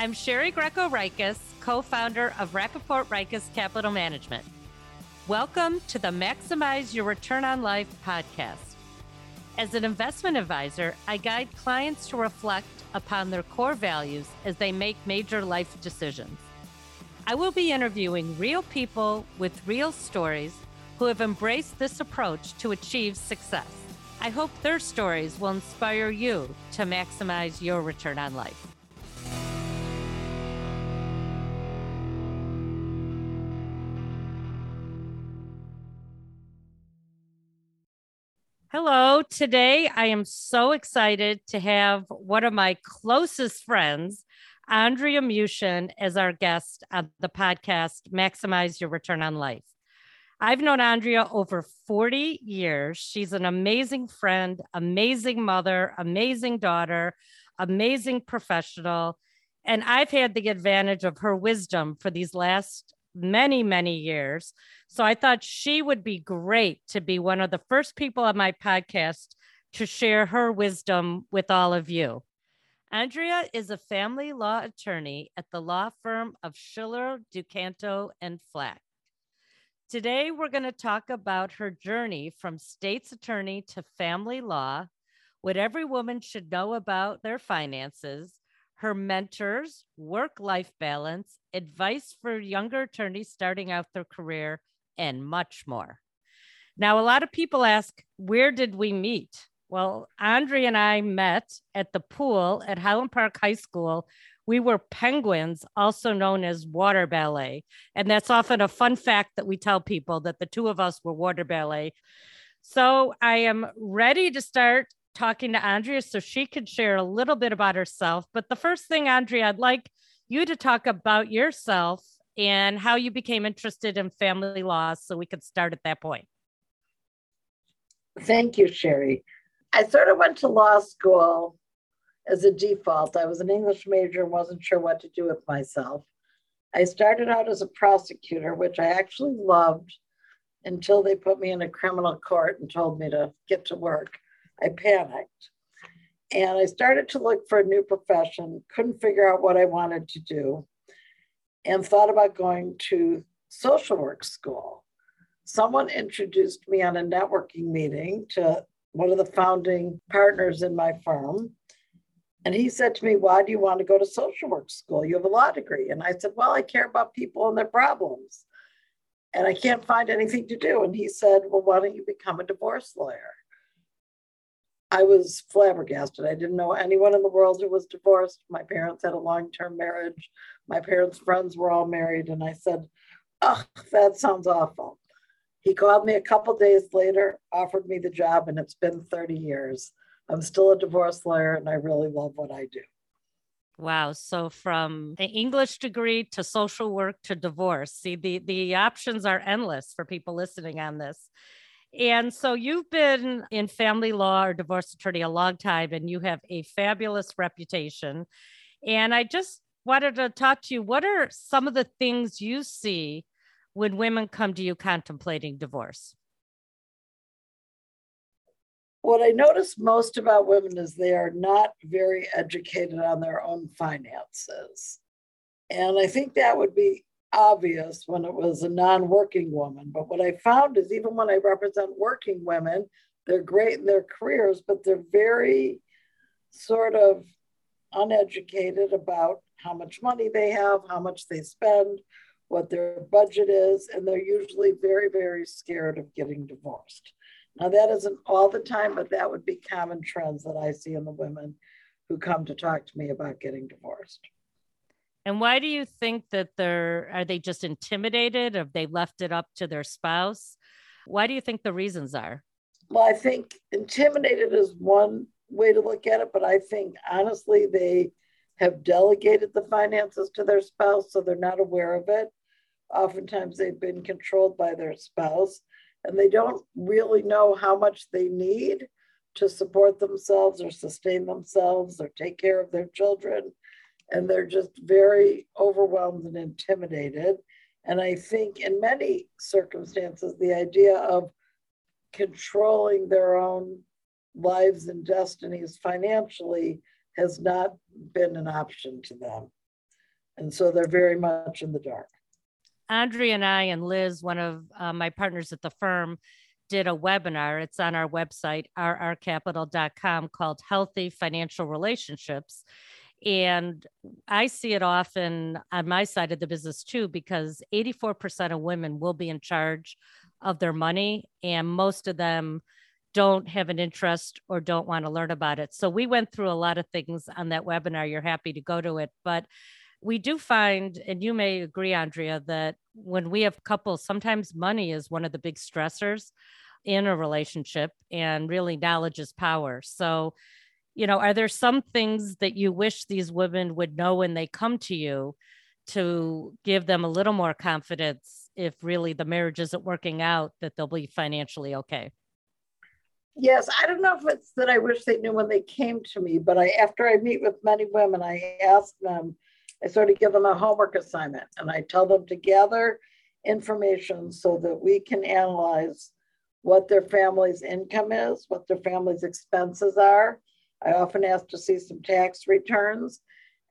I'm Sherry Greco Rikis, co founder of Rappaport Rikis Capital Management. Welcome to the Maximize Your Return on Life podcast. As an investment advisor, I guide clients to reflect upon their core values as they make major life decisions. I will be interviewing real people with real stories who have embraced this approach to achieve success. I hope their stories will inspire you to maximize your return on life. Hello. Today, I am so excited to have one of my closest friends, Andrea Muchin, as our guest on the podcast, Maximize Your Return on Life. I've known Andrea over 40 years. She's an amazing friend, amazing mother, amazing daughter, amazing professional. And I've had the advantage of her wisdom for these last many, many years. So I thought she would be great to be one of the first people on my podcast to share her wisdom with all of you. Andrea is a family law attorney at the law firm of Schiller, DuCanto, and Fleck. Today, we're going to talk about her journey from state's attorney to family law, what every woman should know about their finances, her mentors, work life balance, advice for younger attorneys starting out their career, and much more. Now, a lot of people ask, where did we meet? Well, Andre and I met at the pool at Highland Park High School. We were penguins, also known as water ballet. And that's often a fun fact that we tell people that the two of us were water ballet. So I am ready to start talking to Andrea so she could share a little bit about herself. But the first thing, Andrea, I'd like you to talk about yourself and how you became interested in family law so we could start at that point. Thank you, Sherry. I sort of went to law school as a default. I was an English major and wasn't sure what to do with myself. I started out as a prosecutor, which I actually loved until they put me in a criminal court and told me to get to work. I panicked. And I started to look for a new profession, couldn't figure out what I wanted to do, and thought about going to social work school. Someone introduced me on a networking meeting to one of the founding partners in my firm. And he said to me, Why do you want to go to social work school? You have a law degree. And I said, Well, I care about people and their problems. And I can't find anything to do. And he said, Well, why don't you become a divorce lawyer? I was flabbergasted. I didn't know anyone in the world who was divorced. My parents had a long term marriage. My parents' friends were all married. And I said, Oh, that sounds awful. He called me a couple days later, offered me the job, and it's been 30 years. I'm still a divorce lawyer and I really love what I do. Wow. So from an English degree to social work to divorce. See, the, the options are endless for people listening on this. And so you've been in family law or divorce attorney a long time and you have a fabulous reputation. And I just wanted to talk to you. What are some of the things you see when women come to you contemplating divorce? What I notice most about women is they are not very educated on their own finances. And I think that would be obvious when it was a non working woman. But what I found is even when I represent working women, they're great in their careers, but they're very sort of uneducated about how much money they have, how much they spend, what their budget is, and they're usually very, very scared of getting divorced. Now, that isn't all the time, but that would be common trends that I see in the women who come to talk to me about getting divorced. And why do you think that they're are they just intimidated? Have they left it up to their spouse? Why do you think the reasons are? Well, I think intimidated is one way to look at it, but I think honestly they have delegated the finances to their spouse, so they're not aware of it. Oftentimes they've been controlled by their spouse and they don't really know how much they need to support themselves or sustain themselves or take care of their children and they're just very overwhelmed and intimidated. And I think in many circumstances, the idea of controlling their own lives and destinies financially has not been an option to them. And so they're very much in the dark. Andrea and I and Liz, one of uh, my partners at the firm, did a webinar. It's on our website, rrcapital.com, called Healthy Financial Relationships. And I see it often on my side of the business too, because 84% of women will be in charge of their money, and most of them don't have an interest or don't want to learn about it. So we went through a lot of things on that webinar. You're happy to go to it. But we do find, and you may agree, Andrea, that when we have couples, sometimes money is one of the big stressors in a relationship, and really knowledge is power. So you know, are there some things that you wish these women would know when they come to you to give them a little more confidence if really the marriage isn't working out that they'll be financially okay? Yes, I don't know if it's that I wish they knew when they came to me, but I after I meet with many women, I ask them, I sort of give them a homework assignment and I tell them to gather information so that we can analyze what their family's income is, what their family's expenses are, I often ask to see some tax returns.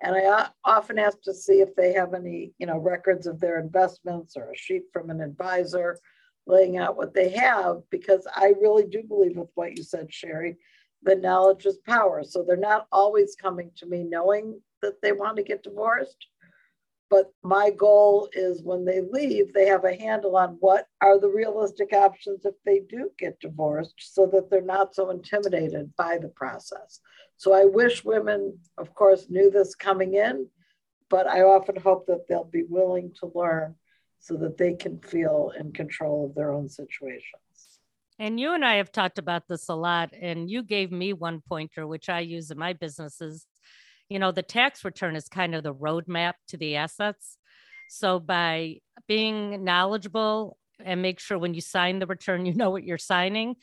And I often ask to see if they have any, you know, records of their investments or a sheet from an advisor laying out what they have, because I really do believe with what you said, Sherry, that knowledge is power. So they're not always coming to me knowing that they want to get divorced. But my goal is when they leave, they have a handle on what are the realistic options if they do get divorced so that they're not so intimidated by the process. So I wish women, of course, knew this coming in, but I often hope that they'll be willing to learn so that they can feel in control of their own situations. And you and I have talked about this a lot, and you gave me one pointer, which I use in my businesses you know, the tax return is kind of the roadmap to the assets. So by being knowledgeable and make sure when you sign the return, you know what you're signing.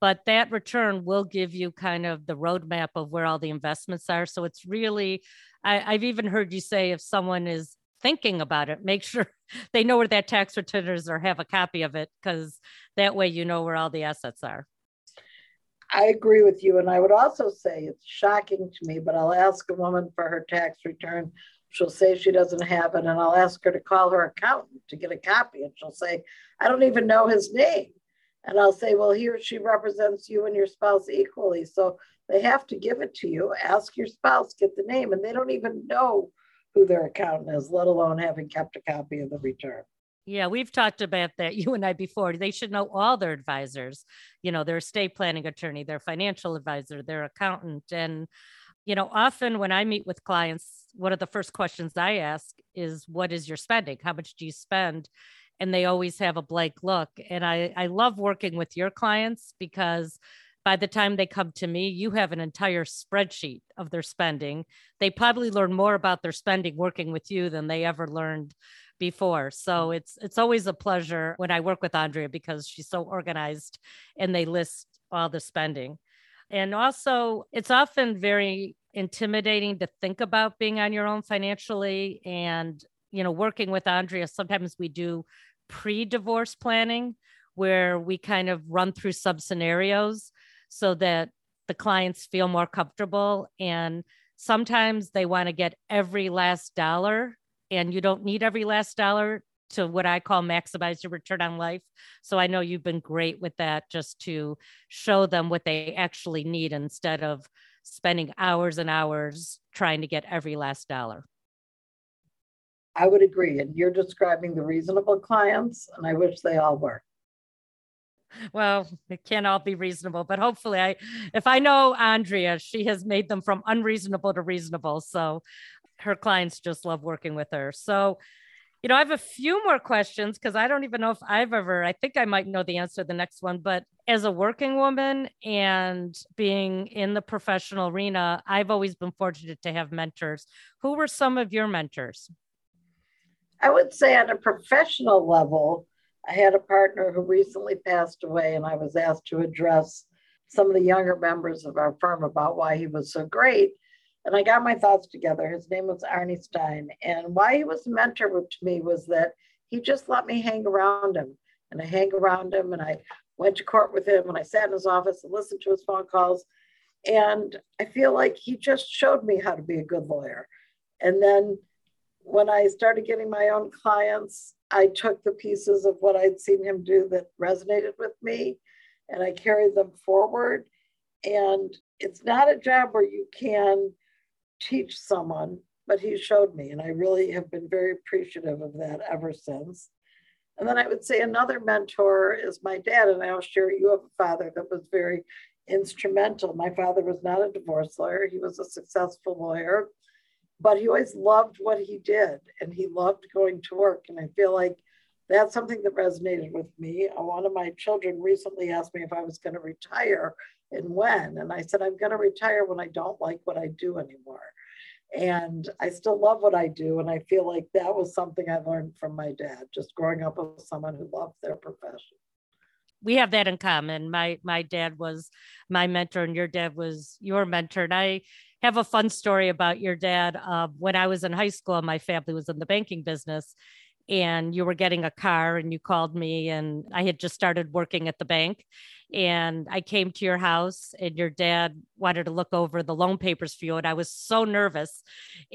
But that return will give you kind of the roadmap of where all the investments are. So it's really, I, I've even heard you say if someone is thinking about it, make sure they know where that tax return is or have a copy of it, because that way you know where all the assets are. I agree with you. And I would also say it's shocking to me, but I'll ask a woman for her tax return. She'll say she doesn't have it, and I'll ask her to call her accountant to get a copy. And she'll say, I don't even know his name. And I'll say, Well, he or she represents you and your spouse equally. So they have to give it to you. Ask your spouse, get the name, and they don't even know who their accountant is, let alone having kept a copy of the return. Yeah, we've talked about that, you and I before. They should know all their advisors, you know, their estate planning attorney, their financial advisor, their accountant. And, you know, often when I meet with clients, one of the first questions I ask is, What is your spending? How much do you spend? And they always have a blank look. And I, I love working with your clients because by the time they come to me, you have an entire spreadsheet of their spending. They probably learn more about their spending working with you than they ever learned before. So it's it's always a pleasure when I work with Andrea because she's so organized and they list all the spending. And also it's often very intimidating to think about being on your own financially and you know working with Andrea sometimes we do pre-divorce planning where we kind of run through some scenarios so that the clients feel more comfortable and sometimes they want to get every last dollar and you don't need every last dollar to what I call maximize your return on life. So I know you've been great with that just to show them what they actually need instead of spending hours and hours trying to get every last dollar. I would agree. And you're describing the reasonable clients, and I wish they all were. Well, it can't all be reasonable, but hopefully I if I know Andrea, she has made them from unreasonable to reasonable. So her clients just love working with her. So, you know, I have a few more questions because I don't even know if I've ever, I think I might know the answer to the next one, but as a working woman and being in the professional arena, I've always been fortunate to have mentors. Who were some of your mentors? I would say on a professional level, I had a partner who recently passed away, and I was asked to address some of the younger members of our firm about why he was so great. And I got my thoughts together. His name was Arnie Stein. And why he was a mentor to me was that he just let me hang around him. And I hang around him and I went to court with him and I sat in his office and listened to his phone calls. And I feel like he just showed me how to be a good lawyer. And then when I started getting my own clients, I took the pieces of what I'd seen him do that resonated with me and I carried them forward. And it's not a job where you can teach someone, but he showed me. And I really have been very appreciative of that ever since. And then I would say another mentor is my dad. And I'll share you have a father that was very instrumental. My father was not a divorce lawyer, he was a successful lawyer, but he always loved what he did and he loved going to work. And I feel like that's something that resonated with me. One of my children recently asked me if I was going to retire and when. And I said, I'm going to retire when I don't like what I do anymore. And I still love what I do. And I feel like that was something I learned from my dad, just growing up with someone who loved their profession. We have that in common. My my dad was my mentor, and your dad was your mentor. And I have a fun story about your dad. Uh, when I was in high school, my family was in the banking business, and you were getting a car and you called me and I had just started working at the bank and I came to your house and your dad wanted to look over the loan papers for you and I was so nervous.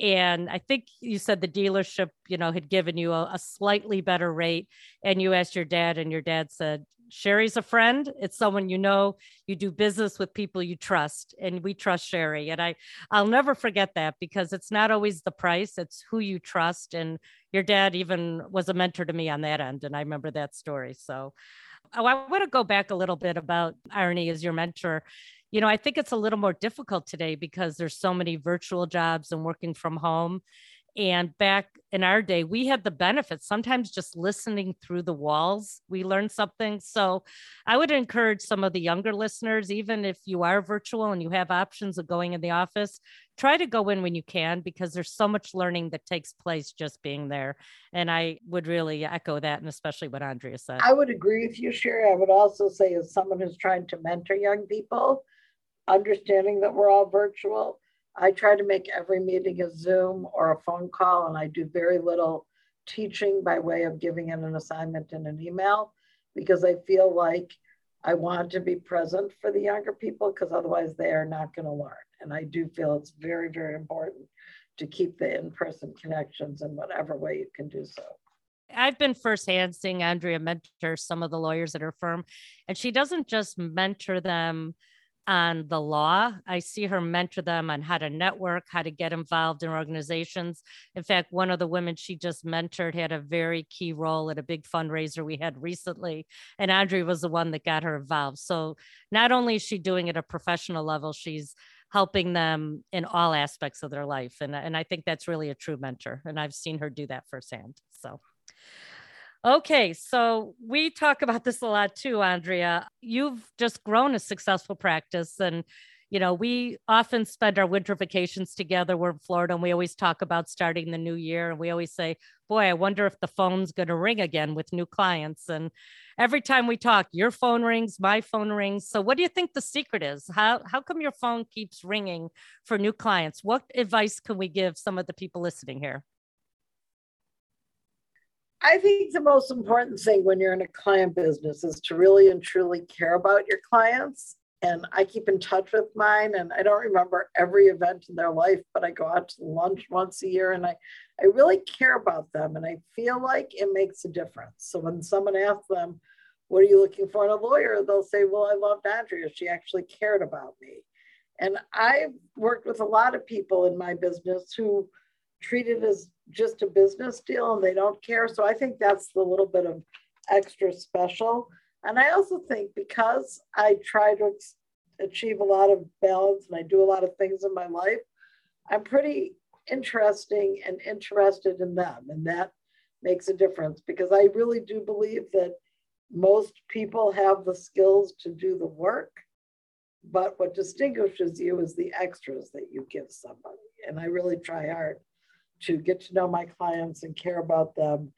And I think you said the dealership you know had given you a, a slightly better rate and you asked your dad and your dad said Sherry's a friend. It's someone you know. You do business with people you trust, and we trust Sherry. And I, I'll never forget that because it's not always the price; it's who you trust. And your dad even was a mentor to me on that end, and I remember that story. So, oh, I want to go back a little bit about Arnie as your mentor. You know, I think it's a little more difficult today because there's so many virtual jobs and working from home and back in our day, we had the benefits. Sometimes just listening through the walls, we learned something. So I would encourage some of the younger listeners, even if you are virtual and you have options of going in the office, try to go in when you can because there's so much learning that takes place just being there. And I would really echo that, and especially what Andrea said. I would agree with you, Sherry. I would also say, as someone who's trying to mentor young people, understanding that we're all virtual, I try to make every meeting a Zoom or a phone call, and I do very little teaching by way of giving in an assignment in an email because I feel like I want to be present for the younger people because otherwise they are not going to learn. And I do feel it's very, very important to keep the in person connections in whatever way you can do so. I've been firsthand seeing Andrea mentor some of the lawyers at her firm, and she doesn't just mentor them on the law. I see her mentor them on how to network, how to get involved in organizations. In fact, one of the women she just mentored had a very key role at a big fundraiser we had recently, and Andrea was the one that got her involved. So not only is she doing it at a professional level, she's helping them in all aspects of their life. And, and I think that's really a true mentor. And I've seen her do that firsthand. So Okay, so we talk about this a lot too, Andrea. You've just grown a successful practice and you know, we often spend our winter vacations together. We're in Florida and we always talk about starting the new year. And we always say, boy, I wonder if the phone's going to ring again with new clients. And every time we talk, your phone rings, my phone rings. So what do you think the secret is? How, how come your phone keeps ringing for new clients? What advice can we give some of the people listening here? I think the most important thing when you're in a client business is to really and truly care about your clients. And I keep in touch with mine, and I don't remember every event in their life, but I go out to lunch once a year and I, I really care about them. And I feel like it makes a difference. So when someone asks them, What are you looking for in a lawyer? They'll say, Well, I loved Andrea. She actually cared about me. And I've worked with a lot of people in my business who treat it as just a business deal and they don't care. So I think that's the little bit of extra special. And I also think because I try to achieve a lot of balance and I do a lot of things in my life, I'm pretty interesting and interested in them. And that makes a difference because I really do believe that most people have the skills to do the work. But what distinguishes you is the extras that you give somebody. And I really try hard to get to know my clients and care about them.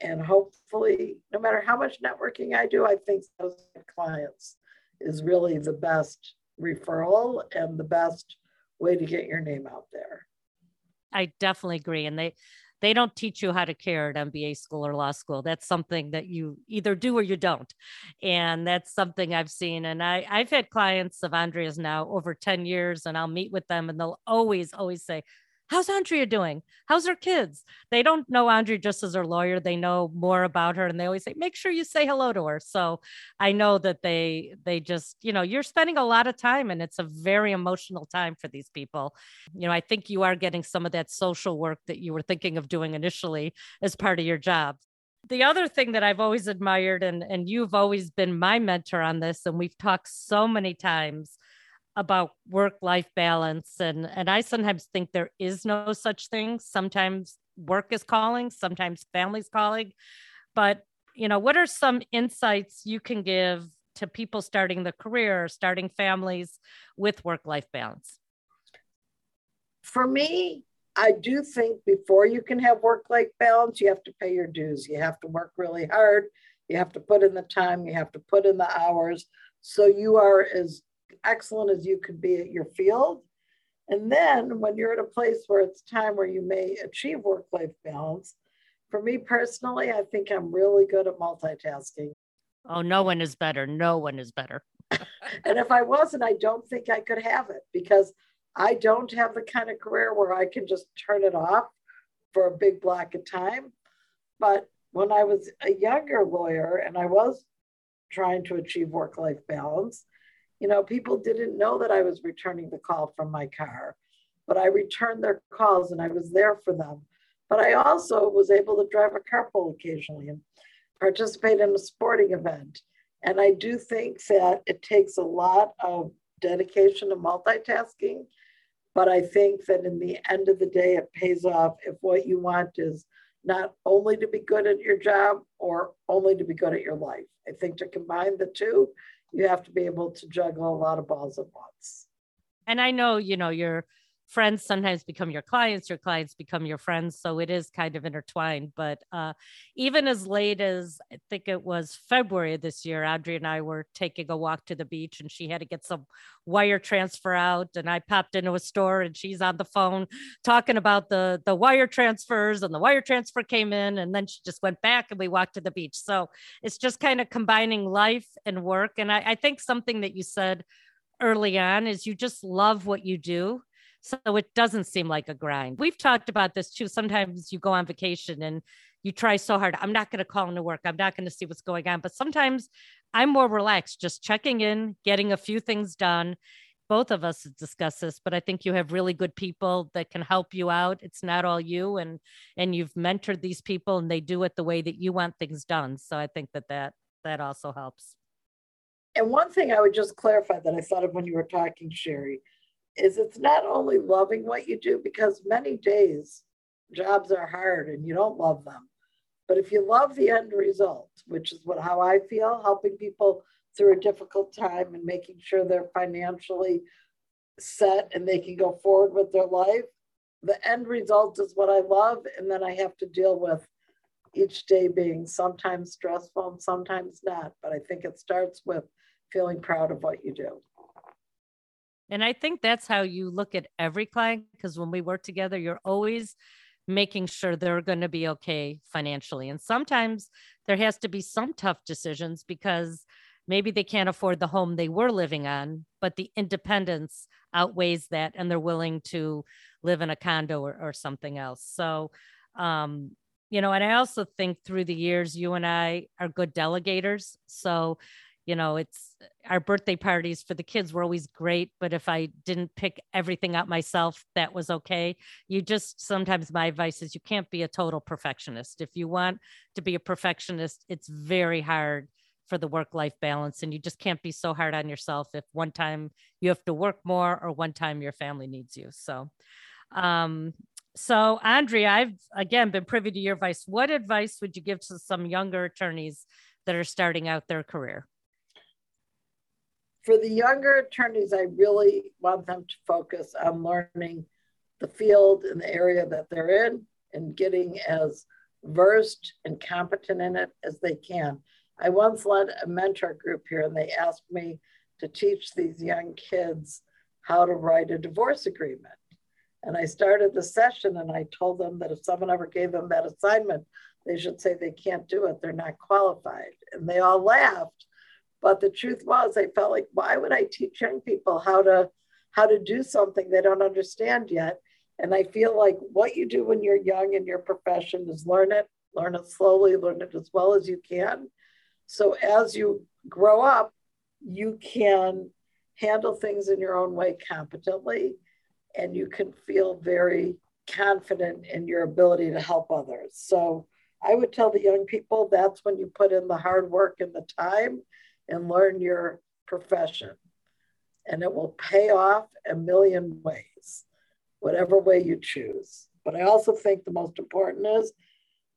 And hopefully, no matter how much networking I do, I think those clients is really the best referral and the best way to get your name out there. I definitely agree. And they, they don't teach you how to care at MBA school or law school. That's something that you either do or you don't. And that's something I've seen. And I, I've had clients of Andrea's now over 10 years, and I'll meet with them and they'll always, always say, how's Andrea doing? How's her kids? They don't know Andrea just as her lawyer. They know more about her and they always say, make sure you say hello to her. So I know that they they just, you know, you're spending a lot of time and it's a very emotional time for these people. You know, I think you are getting some of that social work that you were thinking of doing initially as part of your job the other thing that I've always admired, and, and you've always been my mentor on this, and we've talked so many times about work life balance and and I sometimes think there is no such thing. Sometimes work is calling sometimes family's calling. But you know what are some insights you can give to people starting the career starting families with work life balance? For me I do think before you can have work life balance you have to pay your dues. You have to work really hard. You have to put in the time. You have to put in the hours. So you are as excellent as you could be at your field. And then when you're at a place where it's time where you may achieve work life balance, for me personally, I think I'm really good at multitasking. Oh, no one is better. No one is better. and if I wasn't, I don't think I could have it because I don't have the kind of career where I can just turn it off for a big block of time. But when I was a younger lawyer and I was trying to achieve work life balance, you know, people didn't know that I was returning the call from my car, but I returned their calls and I was there for them. But I also was able to drive a carpool occasionally and participate in a sporting event. And I do think that it takes a lot of dedication to multitasking. But I think that in the end of the day, it pays off if what you want is not only to be good at your job or only to be good at your life. I think to combine the two you have to be able to juggle a lot of balls at once. And I know, you know, your friends sometimes become your clients, your clients become your friends. So it is kind of intertwined. But uh, even as late as I think it was February of this year, Audrey and I were taking a walk to the beach and she had to get some wire transfer out. And I popped into a store and she's on the phone talking about the, the wire transfers and the wire transfer came in. And then she just went back and we walked to the beach. So it's just kind of combining life and work. And I, I think something that you said early on is you just love what you do so it doesn't seem like a grind. We've talked about this too. Sometimes you go on vacation and you try so hard. I'm not going to call into work. I'm not going to see what's going on. But sometimes I'm more relaxed, just checking in, getting a few things done. Both of us discuss this, but I think you have really good people that can help you out. It's not all you, and and you've mentored these people, and they do it the way that you want things done. So I think that that that also helps. And one thing I would just clarify that I thought of when you were talking, Sherry, is it's not only loving what you do because many days jobs are hard and you don't love them. But if you love the end result which is what how i feel helping people through a difficult time and making sure they're financially set and they can go forward with their life the end result is what i love and then i have to deal with each day being sometimes stressful and sometimes not. But i think it starts with feeling proud of what you do and I think that's how you look at every client because when we work together, you're always making sure they're going to be okay financially. And sometimes there has to be some tough decisions because maybe they can't afford the home they were living on, but the independence outweighs that and they're willing to live in a condo or, or something else. So, um, you know, and I also think through the years, you and I are good delegators. So you know it's our birthday parties for the kids were always great but if i didn't pick everything out myself that was okay. You just sometimes my advice is you can't be a total perfectionist. If you want to be a perfectionist it's very hard for the work life balance and you just can't be so hard on yourself if one time you have to work more or one time your family needs you. So um so andrea i've again been privy to your advice. What advice would you give to some younger attorneys that are starting out their career for the younger attorneys, I really want them to focus on learning the field and the area that they're in and getting as versed and competent in it as they can. I once led a mentor group here and they asked me to teach these young kids how to write a divorce agreement. And I started the session and I told them that if someone ever gave them that assignment, they should say they can't do it, they're not qualified. And they all laughed but the truth was, I felt like, why would I teach young people how to how to do something they don't understand yet? And I feel like what you do when you're young in your profession is learn it, learn it slowly, learn it as well as you can. So as you grow up, you can handle things in your own way competently and you can feel very confident in your ability to help others. So I would tell the young people that's when you put in the hard work and the time and learn your profession. And it will pay off a million ways, whatever way you choose. But I also think the most important is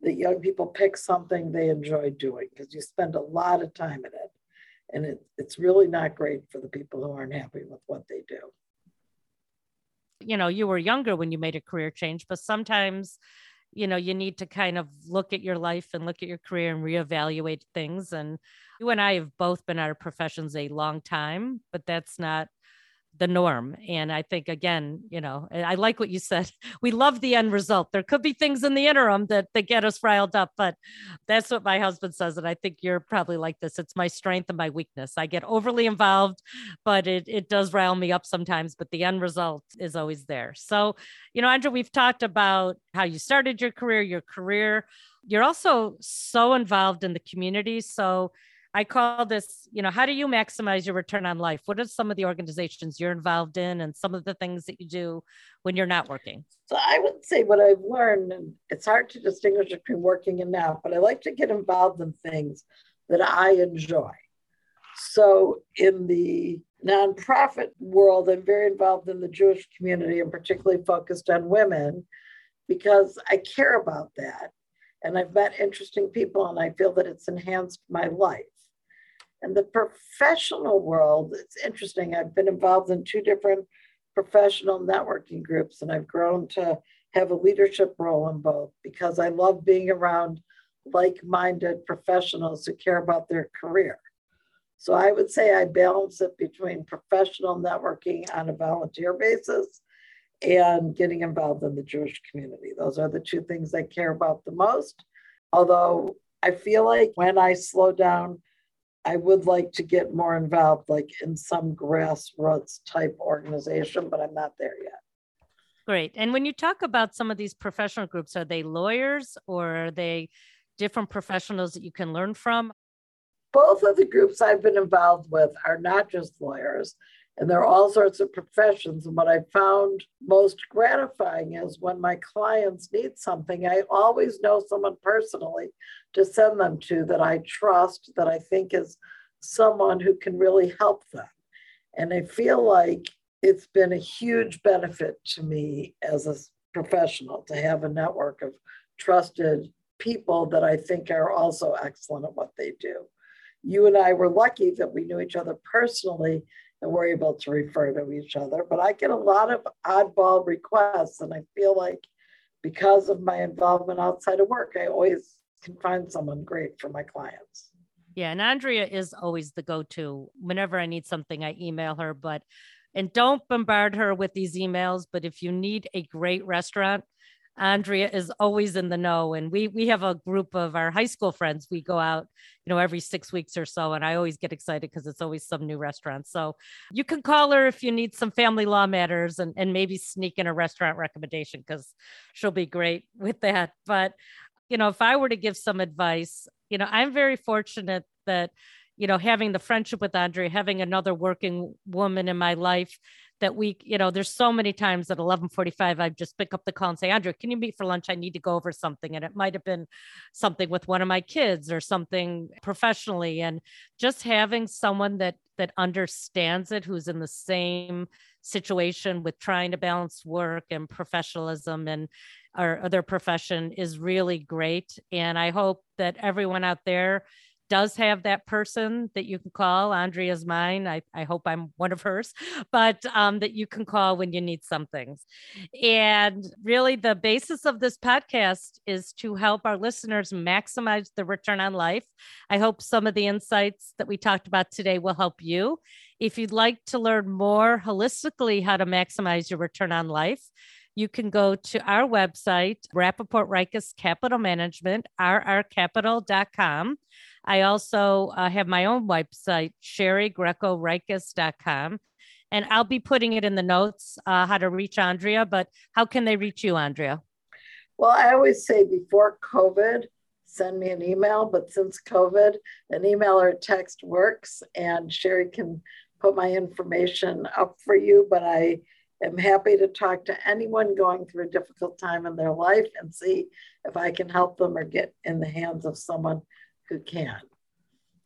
that young people pick something they enjoy doing because you spend a lot of time in it. And it, it's really not great for the people who aren't happy with what they do. You know, you were younger when you made a career change, but sometimes, you know, you need to kind of look at your life and look at your career and reevaluate things. And you and I have both been out of professions a long time, but that's not the norm. And I think, again, you know, I like what you said. We love the end result. There could be things in the interim that, that get us riled up, but that's what my husband says. And I think you're probably like this. It's my strength and my weakness. I get overly involved, but it, it does rile me up sometimes, but the end result is always there. So, you know, Andrea, we've talked about how you started your career, your career. You're also so involved in the community. So, I call this, you know, how do you maximize your return on life? What are some of the organizations you're involved in and some of the things that you do when you're not working? So I would say what I've learned, and it's hard to distinguish between working and not, but I like to get involved in things that I enjoy. So in the nonprofit world, I'm very involved in the Jewish community and particularly focused on women because I care about that. And I've met interesting people and I feel that it's enhanced my life. In the professional world, it's interesting. I've been involved in two different professional networking groups, and I've grown to have a leadership role in both because I love being around like minded professionals who care about their career. So I would say I balance it between professional networking on a volunteer basis and getting involved in the Jewish community. Those are the two things I care about the most. Although I feel like when I slow down I would like to get more involved, like in some grassroots type organization, but I'm not there yet. Great. And when you talk about some of these professional groups, are they lawyers or are they different professionals that you can learn from? Both of the groups I've been involved with are not just lawyers, and there are all sorts of professions. And what I found most gratifying is when my clients need something, I always know someone personally to send them to that I trust, that I think is someone who can really help them. And I feel like it's been a huge benefit to me as a professional to have a network of trusted people that I think are also excellent at what they do. You and I were lucky that we knew each other personally and we're able to refer to each other. But I get a lot of oddball requests, and I feel like because of my involvement outside of work, I always can find someone great for my clients. Yeah, and Andrea is always the go-to. Whenever I need something, I email her. But and don't bombard her with these emails. But if you need a great restaurant, Andrea is always in the know. And we we have a group of our high school friends. We go out, you know, every six weeks or so. And I always get excited because it's always some new restaurant. So you can call her if you need some family law matters and, and maybe sneak in a restaurant recommendation because she'll be great with that. But, you know, if I were to give some advice, you know, I'm very fortunate that, you know, having the friendship with Andrea, having another working woman in my life that we, you know, there's so many times at 11:45 I just pick up the call and say, Andrea, can you meet for lunch? I need to go over something, and it might have been something with one of my kids or something professionally, and just having someone that that understands it, who's in the same situation with trying to balance work and professionalism and our other profession is really great. And I hope that everyone out there does have that person that you can call. Andrea's mine. I, I hope I'm one of hers, but um, that you can call when you need something. And really, the basis of this podcast is to help our listeners maximize the return on life. I hope some of the insights that we talked about today will help you. If you'd like to learn more holistically how to maximize your return on life, you can go to our website, Rappaport Rikes Capital Management, rrcapital.com. I also uh, have my own website, sherrygrecorikes.com. And I'll be putting it in the notes uh, how to reach Andrea, but how can they reach you, Andrea? Well, I always say before COVID, send me an email, but since COVID, an email or text works, and Sherry can put my information up for you. But I am happy to talk to anyone going through a difficult time in their life and see if I can help them or get in the hands of someone who can.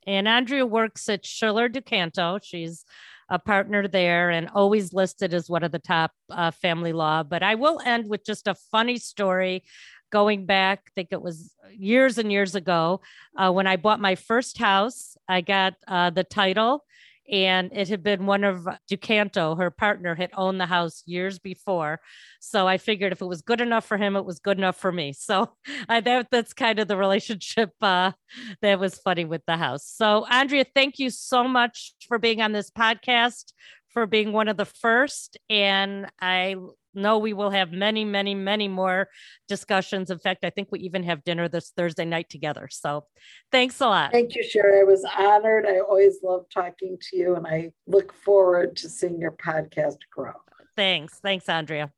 And Andrea works at Schiller DuCanto. She's a partner there and always listed as one of the top uh, family law. But I will end with just a funny story going back, I think it was years and years ago, uh, when I bought my first house. I got uh, the title and it had been one of DuCanto, her partner, had owned the house years before. So I figured if it was good enough for him, it was good enough for me. So I, that, that's kind of the relationship uh, that was funny with the house. So, Andrea, thank you so much for being on this podcast, for being one of the first. And I know we will have many, many, many more discussions. In fact, I think we even have dinner this Thursday night together. So thanks a lot. Thank you, Sherry. I was honored. I always love talking to you, and I look forward to seeing your podcast grow. Thanks. Thanks, Andrea.